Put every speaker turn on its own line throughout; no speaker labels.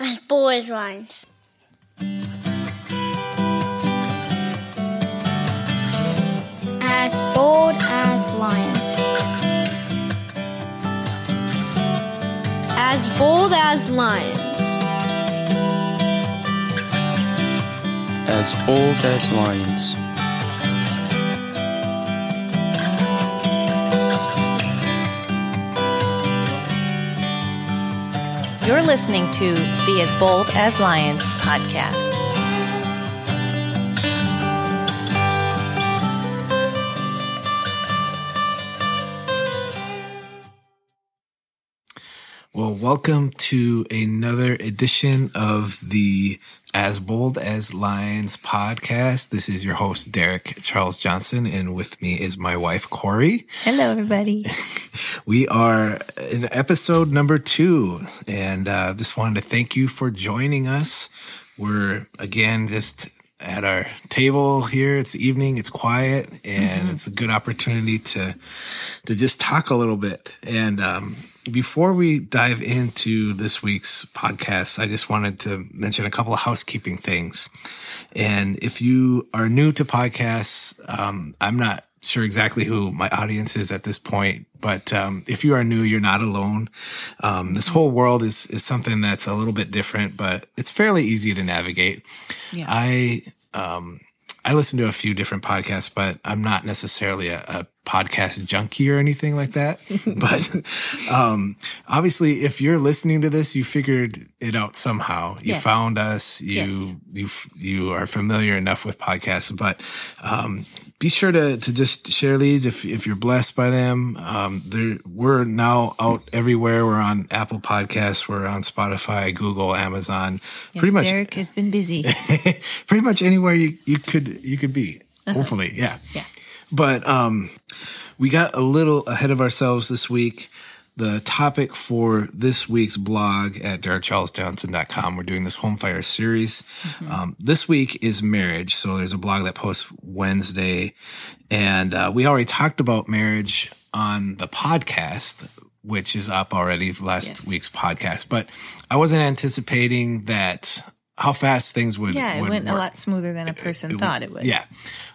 as bold as lions. As bold as lions.
As bold as lions.
As bold as lions.
You're listening to the As Bold as Lions podcast.
Well, welcome to another edition of the As Bold as Lions podcast. This is your host, Derek Charles Johnson, and with me is my wife, Corey.
Hello, everybody.
We are in episode number two, and uh, just wanted to thank you for joining us. We're again just at our table here. It's evening, it's quiet, and it's a good opportunity to to just talk a little bit. And um, before we dive into this week's podcast, I just wanted to mention a couple of housekeeping things. And if you are new to podcasts, um, I'm not sure exactly who my audience is at this point, but um, if you are new, you're not alone. Um, this whole world is is something that's a little bit different, but it's fairly easy to navigate.
Yeah.
I um, I listen to a few different podcasts, but I'm not necessarily a, a podcast junkie or anything like that. but um, obviously, if you're listening to this, you figured it out somehow. You
Yes.
found us. You
Yes.
you you are familiar enough with podcasts, but um, be sure to to just share these if if you're blessed by them. Um, there we're now out everywhere. We're on Apple Podcasts. We're on Spotify, Google, Amazon.
Yes,
pretty much
Derek has been busy.
pretty much anywhere you, you could you could be hopefully yeah
Yeah.
But um we got a little ahead of ourselves this week. The topic for this week's blog at derekcharlesjohnson.com we're doing this home fire series. Um, this week is marriage. So there's a blog that posts wednesday. And uh, we already talked about marriage on the podcast which is up already last
Yes.
week's podcast. But i wasn't anticipating that how fast things would
Yeah, it
would
went a lot smoother than a person thought it would.
Yeah,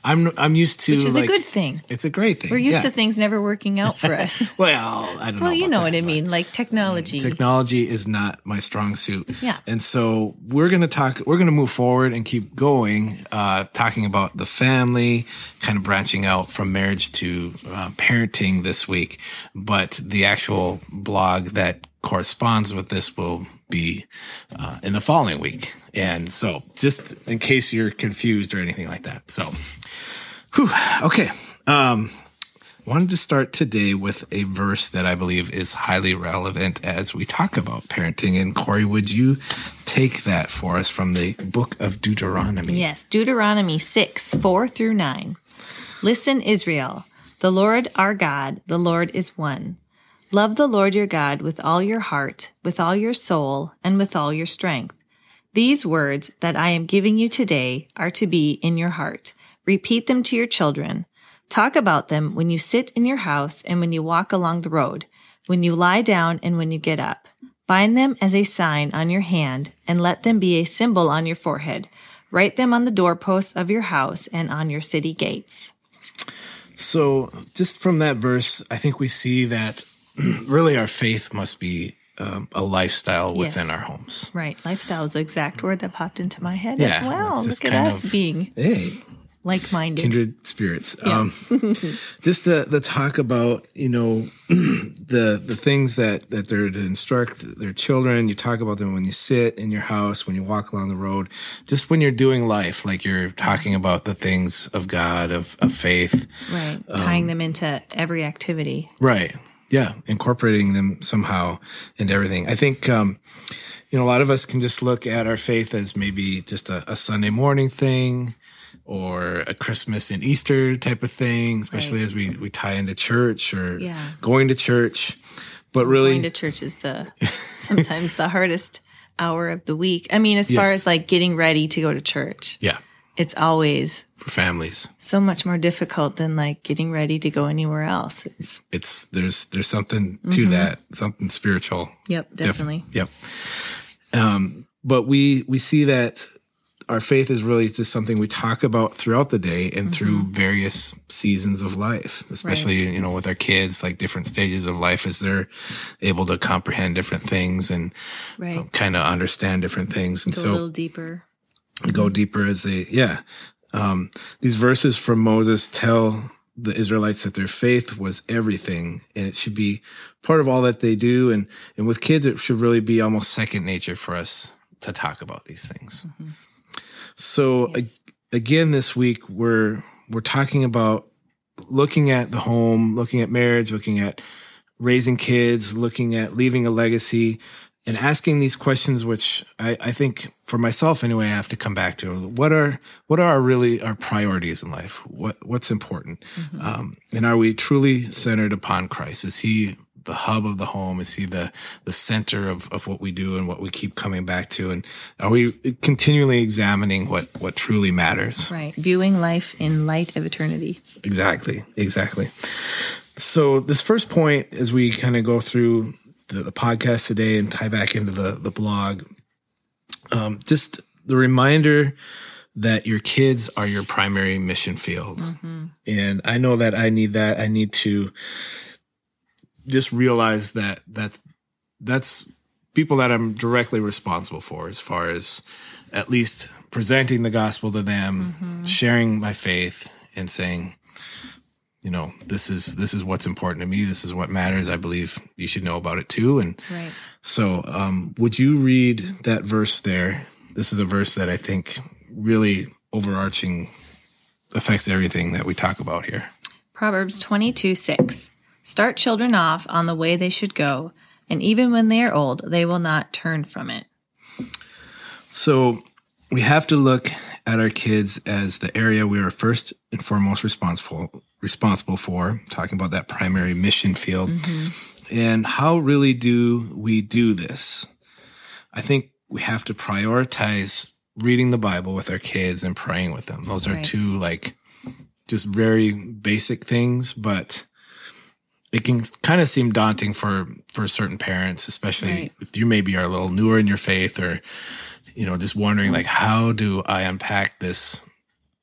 I'm I'm used to
Which is
like,
a good thing.
It's a great thing.
We're used
yeah.
to things never working out for us.
Well, I don't know.
well, you know
that,
what I mean, like technology.
Technology is not my strong suit.
Yeah.
and so we're gonna talk. We're gonna move forward and keep going, uh, talking about the family, kind of branching out from marriage to uh, parenting this week. But the actual blog that corresponds with this will be uh, in the following week. And so, just in case you're confused or anything like that. So, whew, okay. Um, wanted to start today with a verse that I believe is highly relevant as we talk about parenting. And Corey, would you take that for us from the book of Deuteronomy?
Yes, Deuteronomy 6, 4 through 9. Listen, Israel, the Lord our God, the Lord is one. Love the Lord your God with all your heart, with all your soul, and with all your strength. These words that I am giving you today are to be in your heart. Repeat them to your children. Talk about them when you sit in your house and when you walk along the road, when you lie down and when you get up. Bind them as a sign on your hand and let them be a symbol on your forehead. Write them on the doorposts of your house and on your city gates.
So, just from that verse, I think we see that really our faith must be um, a lifestyle within
Yes.
our homes.
Right. Lifestyle is the exact word that popped into my head
Yeah,
as well. Look at us
of-
being
Hey,
like minded.
kindred spirits. Um, just the the talk about you know the the things that that they're to instruct their children. You talk about them when you sit in your house, when you walk along the road, just when you're doing life, like you're talking about the things of God, of of faith,
Right.
Um,
Tying them into every activity.
right? Yeah, incorporating them somehow into everything. I think. um you know, a lot of us can just look at our faith as maybe just a, a Sunday morning thing or a Christmas and Easter type of thing, especially
Right.
as we, we tie into church or
Yeah.
going to church. But really,
Going to church is the sometimes the hardest hour of the week. I mean, as far as like getting ready to go to church,
yeah,
it's always
for families,
so much more difficult than like getting ready to go anywhere else. It's
it's there's there's something to mm-hmm. that, something spiritual.
yep,
Def-
definitely.
Yep. Um, but we we see that our faith is really just something we talk about throughout the day and through mm-hmm. various seasons of life, especially, you know, with our kids, like different stages of life as they're able to comprehend different things and
Right.
Um, kind of understand different things. And
Go a
so
little deeper.
Go deeper as they, yeah. Um, these verses from Moses tell the Israelites that their faith was everything and it should be part of all that they do. And, and with kids, it should really be almost second nature for us to talk about these things. So a- again, this week we're, we're talking about looking at the home, looking at marriage, looking at raising kids, looking at leaving a legacy and asking these questions, which I, I think for myself anyway, I have to come back to what are, what are our really our priorities in life? What, what's important? Um, and are we truly centered upon Christ? Is he the hub of the home? Is he the, the center of, of what we do and what we keep coming back to? And are we continually examining what, what truly matters?
Right. Viewing life in light of eternity.
Exactly. Exactly. So this first point, as we kind of go through the, the podcast today and tie back into the, the blog, um, just the reminder that your kids are your primary mission field. And I know that I need that. I need to just realize that that's, that's people that I'm directly responsible for as far as at least presenting the gospel to them, sharing my faith and saying, you know, this is this is what's important to me. This is what matters. I believe you should know about it too. And
Right.
so, um, would you read that verse there? This is a verse that I think really overarching affects everything that we talk about here.
Proverbs 22 6. Start children off on the way they should go, and even when they are old, they will not turn from it.
So we have to look at our kids as the area we are first and foremost responsible responsible for, talking about that primary mission field. And how really do we do this? I think we have to prioritize reading the Bible with our kids and praying with them. Those are
Right.
two like just very basic things, but it can kind of seem daunting for for certain parents, especially
Right.
if you maybe are a little newer in your faith or you know just wondering like how do I unpack this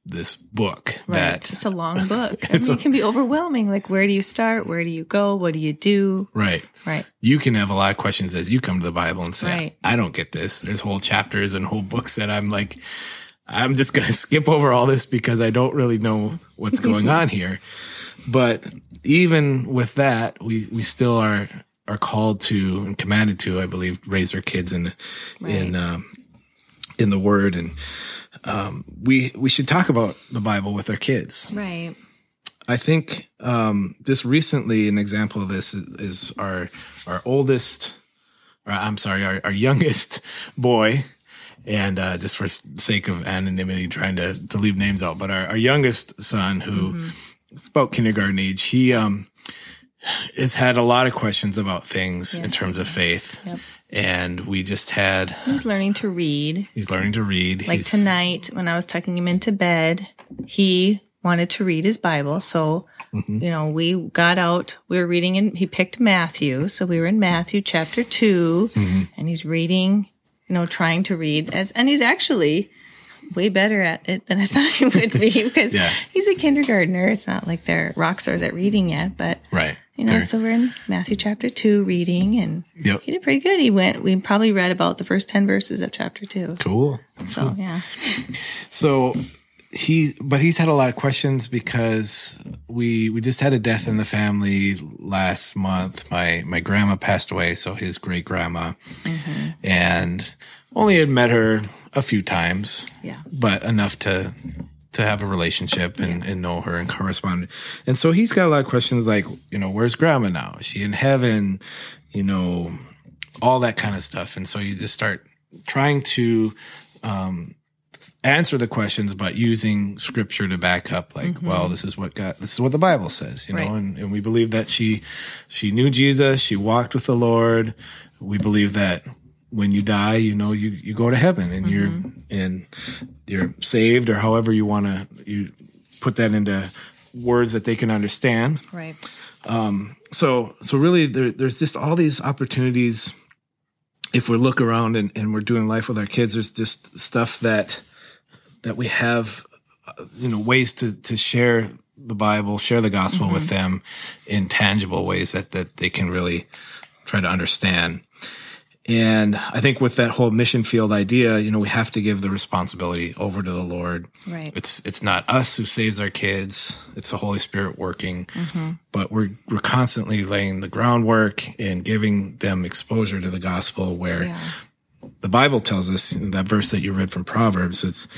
this book that
it's a long book. I mean,
a-
it can be overwhelming. Like, where do you start? Where do you go? What do you do?
right
Right.
you can have a lot of questions as you come to the Bible and say,
Right.
I don't get this. There's whole chapters and whole books that I'm like, I'm just going to skip over all this because I don't really know what's going on here. But even with that, we, we still are, are called to and commanded to, I believe, raise our kids in, in, um, in the word. And, um, we, we should talk about the Bible with our kids.
Right.
I think um, just recently an example of this is, is our our oldest, or I'm sorry, our, our youngest boy, and uh, just for sake of anonymity, trying to to leave names out, but our, our youngest son, who is about kindergarten age, he um has had a lot of questions about things in terms of faith, and we just had
He's learning to read.
he's learning to read.
Like
He's-
tonight, when I was tucking him into bed, he wanted to read his Bible. So, mm-hmm. you know, we got out, we were reading and he picked Matthew. So we were in Matthew chapter 2 mm-hmm. and he's reading, you know, trying to read as, and he's actually way better at it than I thought he would be because
Yeah.
he's a kindergartner. It's not like they're rock stars at reading yet, but
right.
you know,
There-
so we're in Matthew chapter 2 reading and
Yep.
he did pretty good. He went, we probably read about the first 10 verses of chapter 2.
Cool.
So, yeah.
So he, but he's had a lot of questions because we we just had a death in the family last month. My my grandma passed away, so his great grandma, mm-hmm. and only had met her a few times,
Yeah.
but enough to to have a relationship and, and know her and correspond. And so he's got a lot of questions like, you know, where's grandma now? Is she in heaven? You know, all that kind of stuff. And so you just start trying to um, answer the questions, but using scripture to back up, like, mm-hmm. well, this is what God, this is what the Bible says, you know,
Right.
and, and we believe that she, she knew Jesus, she walked with the Lord. We believe that when you die, you know, you, you go to heaven and you're, and you're saved or however you want to, you put that into words that they can understand
Right.
Um, so so really there, there's just all these opportunities if we look around and, and we're doing life with our kids, there's just stuff that that we have, you know, ways to to share the Bible, share the gospel with them in tangible ways that that they can really try to understand. And I think with that whole mission field idea, you know, we have to give the responsibility over to the Lord.
Right.
It's it's not us who saves our kids; it's the Holy Spirit working. Mm-hmm. But we're we're constantly laying the groundwork and giving them exposure to the gospel. Where
Yeah.
the Bible tells us you know, that verse that you read from Proverbs. It's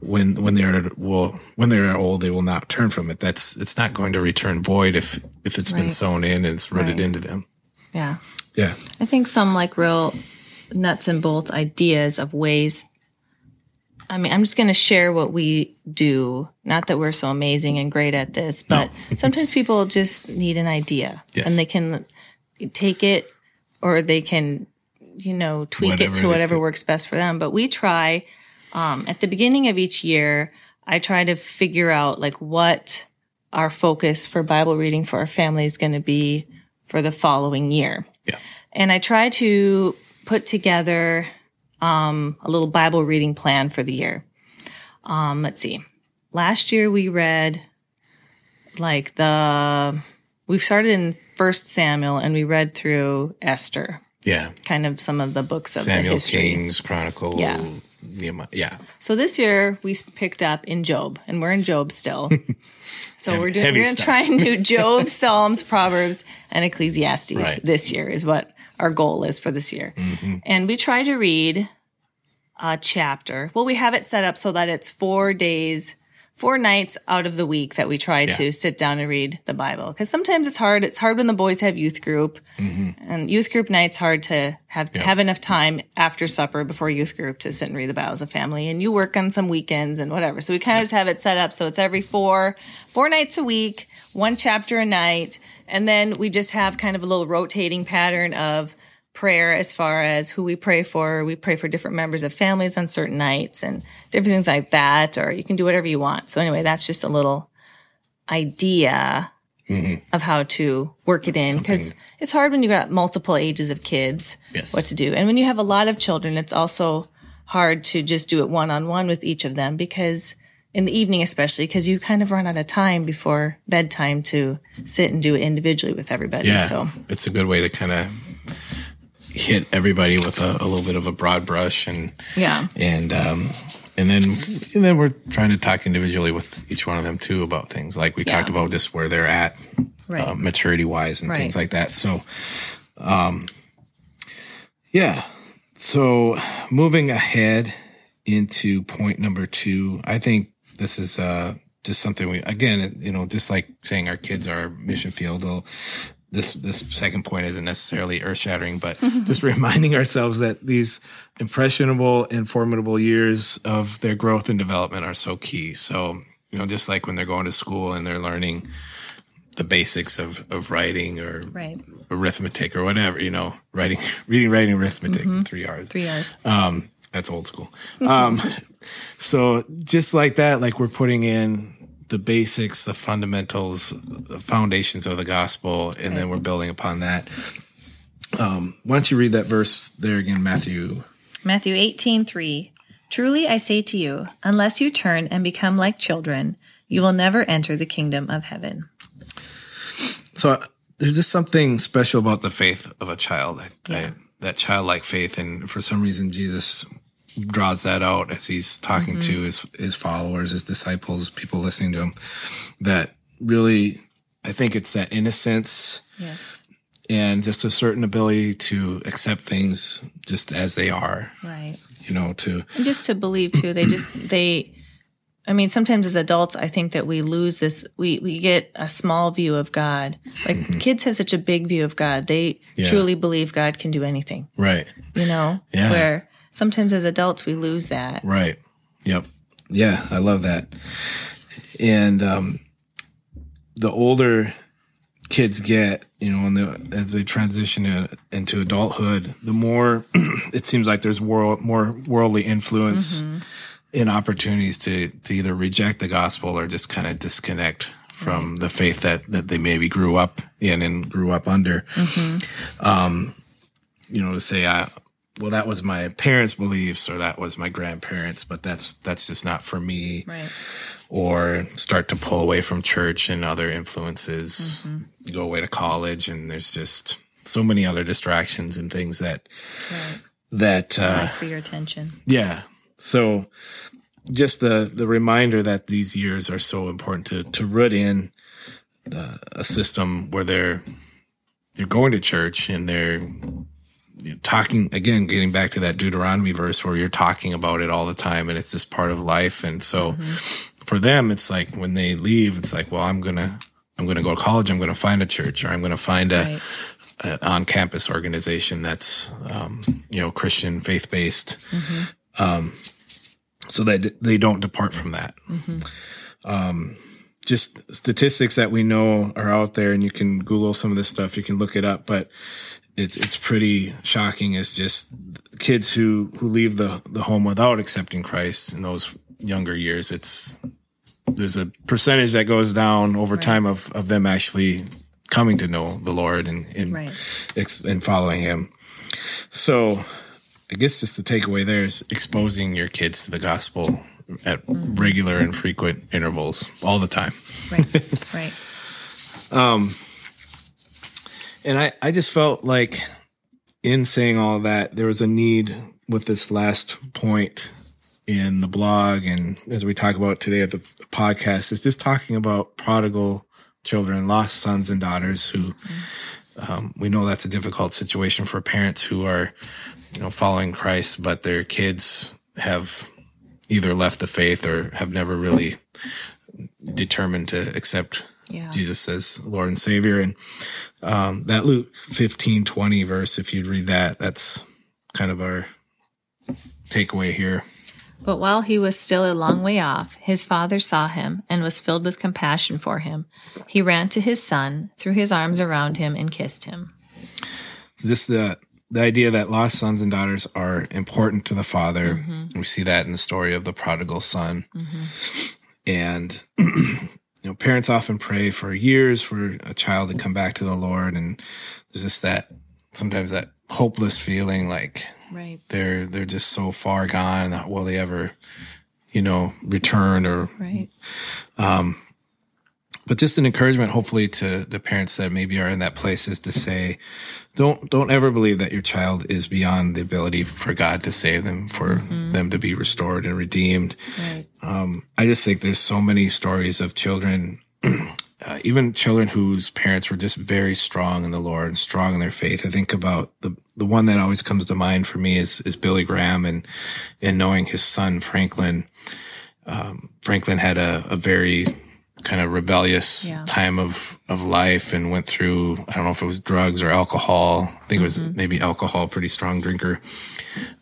when when they are will when they are old, they will not turn from it. That's it's not going to return void if if it's been
Right.
sown in and it's rooted
Right.
into them.
Yeah.
Yeah.
I think some like real nuts and bolts ideas of ways. I mean, I'm just going to share what we do. Not that we're so amazing and great at this, but sometimes people just need an idea
Yes.
and they can take it or they can, you know, tweak
Whatever
it to whatever works best for them. But we try um, at the beginning of each year, I try to figure out like what our focus for Bible reading for our family is going to be for the following year
Yeah.
and I try to put together um, a little Bible reading plan for the year. Um, let's see. Last year we read like the we started in First Samuel and we read through Esther,
Yeah.
kind of some of the books of the
Samuel,
history.
Kings, Chronicle,
Yeah.
Nehemiah. Yeah.
So this year we picked up in Job, and we're in Job still. So we're doing we're gonna try and do Job, Psalms, Proverbs, and Ecclesiastes
Right. Mm-hmm.
this year is what our goal is for this year. And we try to read a chapter. Well, we have it set up so that it's four days, four nights out of the week that we try
Yeah.
to sit down and read the Bible. Because sometimes it's hard. It's hard when the boys have youth group, mm-hmm. and youth group nights hard to have have enough time after supper before youth group to sit and read the Bible as a family. And you work on some weekends and whatever. So we kind of just have it set up so it's every four four nights a week, one chapter a night, and then we just have kind of a little rotating pattern of prayer as far as who we pray for. We pray for different members of families on certain nights and different things like that, or you can do whatever you want. So anyway, that's just a little idea mm-hmm. of how to work it in because it's hard when you got multiple ages of kids
Yes.
what to do. And when you have a lot of children, it's also hard to just do it one on one with each of them because in the evening, especially because you kind of run out of time before bedtime to sit and do it individually with everybody.
Yeah.
So
It's a good way to kind of hit everybody with a, a little bit of a broad brush and
yeah.
and um and then and then we're trying to talk individually with each one of them too about things like we talked about just where they're at
Right.
uh, maturity wise and
Right.
things like that so um yeah so moving ahead into point number two i think this is uh just something we again you know just like saying our kids are mission field this this second point isn't necessarily earth shattering, but just reminding ourselves that these impressionable and formidable years of their growth and development are so key. So, you know, just like when they're going to school and they're learning the basics of, of writing or
Right.
arithmetic or whatever, you know, writing, reading, writing, arithmetic, three R's.
Three hours.
Um, that's old school. Um, so just like that, like we're putting in the basics, the fundamentals, the foundations of the gospel, and then we're building upon that. Um, why don't you read that verse there again, Matthew?
Matthew 18, 3. Truly I say to you, unless you turn and become like children, you will never enter the kingdom of heaven.
So uh, there's just something special about the faith of a child, that, that, that childlike faith. And for some reason, Jesus draws that out as he's talking to mm-hmm. his, his followers, his disciples, people listening to him, that really, I think it's that innocence
Yes.
and just a certain ability to accept things just as they are,
Right.
you know, to,
And just to believe too, they just they I mean, sometimes as adults I think that we lose this we we get a small view of God. Like mm-hmm. kids have such a big view of God. They
Yeah.
truly believe God can do anything,
right,
you know?
Yeah.
Where sometimes as adults we lose that.
right. Yep. Yeah, I love that. And, um, the older kids get, you know, the, as they transition to, into adulthood, the more it seems like there's world, more worldly influence and opportunities to, to either reject the gospel or just kind of disconnect from the faith that, that they maybe grew up in and grew up under. Um, you know, to say, I, well, that was my parents' beliefs or that was my grandparents, but that's that's just not for me.
Right.
Or start to pull away from church and other influences. You go away to college, and there's just so many other distractions and things that
Right.
that uh,
for your attention.
yeah. So just the the reminder that these years are so important to to root in the, a system where they're they're going to church and they're you know, talking again getting back to that Deuteronomy verse where you're talking about it all the time and it's just part of life. And so for them it's like when they leave it's like well I'm going to I'm going to go to college. I'm going to find a church or I'm going to find a
Right.
a on-campus organization that's um, you know Christian faith-based, um, so that they don't depart from that. Um, just statistics that we know are out there, and you can Google some of this stuff. You can look it up, but it's it's pretty shocking. Is just kids who who leave the the home without accepting Christ in those younger years. It's there's a percentage that goes down over time of of them actually coming to know the Lord and and,
Right.
ex- and following Him. So, I guess just the takeaway there is exposing your kids to the gospel at mm-hmm. regular and frequent intervals all the time.
Right. right.
Um, And I, I just felt like in saying all that, there was a need with this last point in the blog and as we talk about today at the, the podcast is just talking about prodigal children, lost sons and daughters who um, we know that's a difficult situation for parents who are, you know, following Christ, but their kids have either left the faith or have never really determined to accept
Yeah.
Jesus says Lord and Savior. And um, that Luke 15, 20 verse, if you'd read that, that's kind of our takeaway here.
But while he was still a long way off, his father saw him and was filled with compassion for him. He ran to his son, threw his arms around him, and kissed him.
So this the the idea that lost sons and daughters are important to the father. We see that in the story of the prodigal son. And you know, parents often pray for years for a child to come back to the Lord, and there's just that sometimes that hopeless feeling like
Right.
they're they're just so far gone. Will they ever, you know, return or
Right.
Um, but just an encouragement hopefully to the parents that maybe are in that place is to say don't don't ever believe that your child is beyond the ability for god to save them for them to be restored and redeemed.
Right.
um, i just think there's so many stories of children uh, even children whose parents were just very strong in the lord and strong in their faith. I think about the the one that always comes to mind for me is is billy graham and and knowing his son franklin. Um, franklin had a, a very kind of rebellious
Yeah.
time of of life and went through I don't know if it was drugs or alcohol. I think it was maybe alcohol, pretty strong drinker.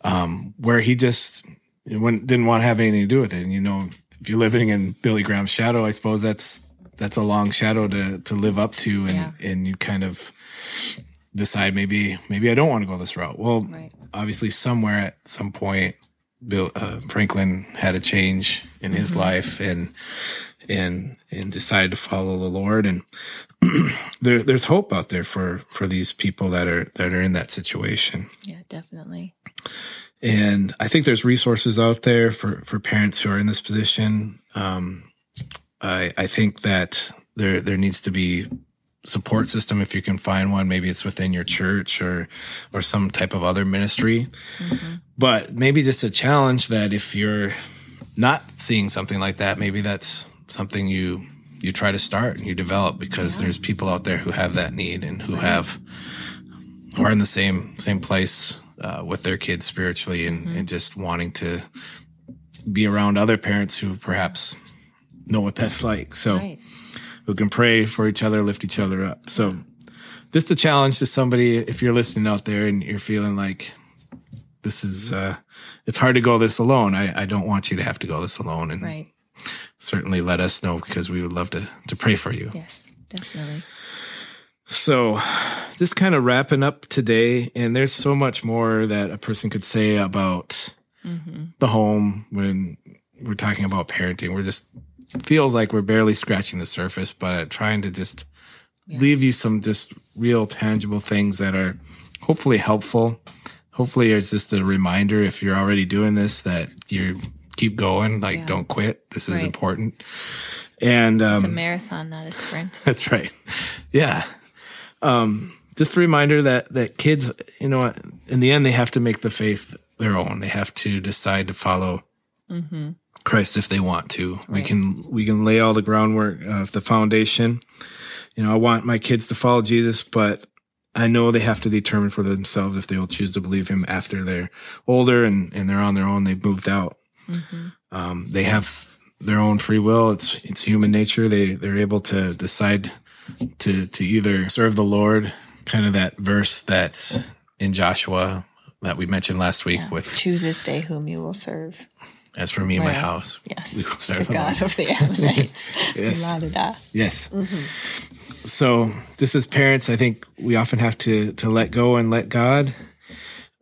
Um, where he just didn't want to have anything to do with it. And you know, if you're living in Billy Graham's shadow, I suppose that's that's a long shadow to to live up to, and
Yeah.
and you kind of decide maybe maybe I don't want to go this route. Well,
Right.
obviously somewhere at some point, Bill uh, Franklin had a change in his life and and and decided to follow the Lord. And there, there's hope out there for for these people that are that are in that situation.
Yeah, definitely.
And I think there's resources out there for for parents who are in this position. Um, I I think that there there needs to be support system if you can find one. Maybe it's within your church or or some type of other ministry. But maybe just a challenge that if you're not seeing something like that, maybe that's something you you try to start and you develop because there's people out there who have that need and who have who are in the same same place uh, with their kids spiritually and, and just wanting to be around other parents who perhaps know what that's like. So
Right.
who can pray for each other, lift each other up. So just a challenge to somebody if you're listening out there and you're feeling like this is uh it's hard to go this alone. I, I don't want you to have to go this alone and
Right.
Certainly let us know because we would love to to pray for you.
Yes, definitely.
So, just kind of wrapping up today, and there's so much more that a person could say about mm-hmm. the home when we're talking about parenting. We're just feels like we're barely scratching the surface, but trying to just leave you some just real tangible things that are hopefully helpful, hopefully it's just a reminder if you're already doing this that you keep going, like
Yeah.
don't quit. This is
Right.
important. And um,
It's a marathon, not a sprint.
That's right. Yeah. Um, just a reminder that that kids, you know, in the end, they have to make the faith their own. They have to decide to follow Christ if they want to. We can we can lay all the groundwork of the foundation. You know, I want my kids to follow Jesus, but I know they have to determine for themselves if they will choose to believe him after they're older and, and they're on their own. They've moved out. Um, they have their own free will. It's it's human nature. They they're able to decide to to either serve the Lord, kind of that verse that's in Joshua that we mentioned last week with
Choose this day whom you will serve.
as for me and my house,
Yes.
we will serve
The
the Lord.
God of the Ammonites.
Yes.
La-da-da.
Yes. So, just as parents, I think we often have to to let go and let God.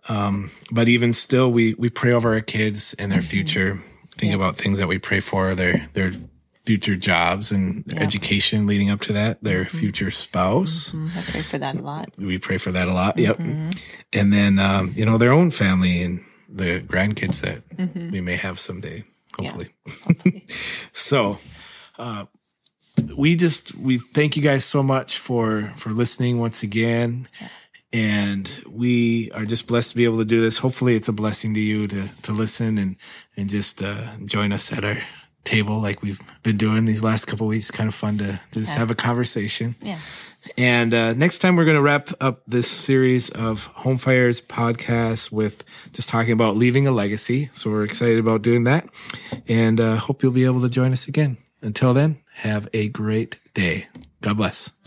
Um, but even still, we we pray over our kids and their future. Think about things that we pray for their their future jobs and their education leading up to that. Their future spouse.
I pray for that a lot.
We pray for that a lot. Yep. And then um, you know their own family and the grandkids that we may have someday. Hopefully. so uh, we just we thank you guys so much for for listening once again and we are just blessed to be able to do this hopefully it's a blessing to you to to listen and and just uh, join us at our table like we've been doing these last couple weeks kind of fun to just have a conversation
Yeah.
and uh, next time, we're going to wrap up this series of Home Fires podcasts with just talking about leaving a legacy. So we're excited about doing that and uh, hope you'll be able to join us again. Until then, have a great day. God bless.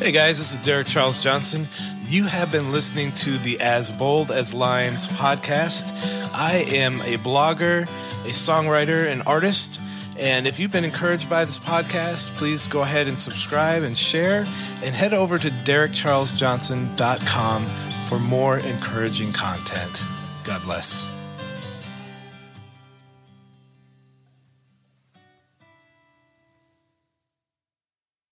Hey guys, this is Derek Charles Johnson. You have been listening to the As Bold as Lions podcast. I am a blogger, a songwriter, an artist. And if you've been encouraged by this podcast, please go ahead and subscribe and share and head over to derekcharlesjohnson.com for more encouraging content. God bless.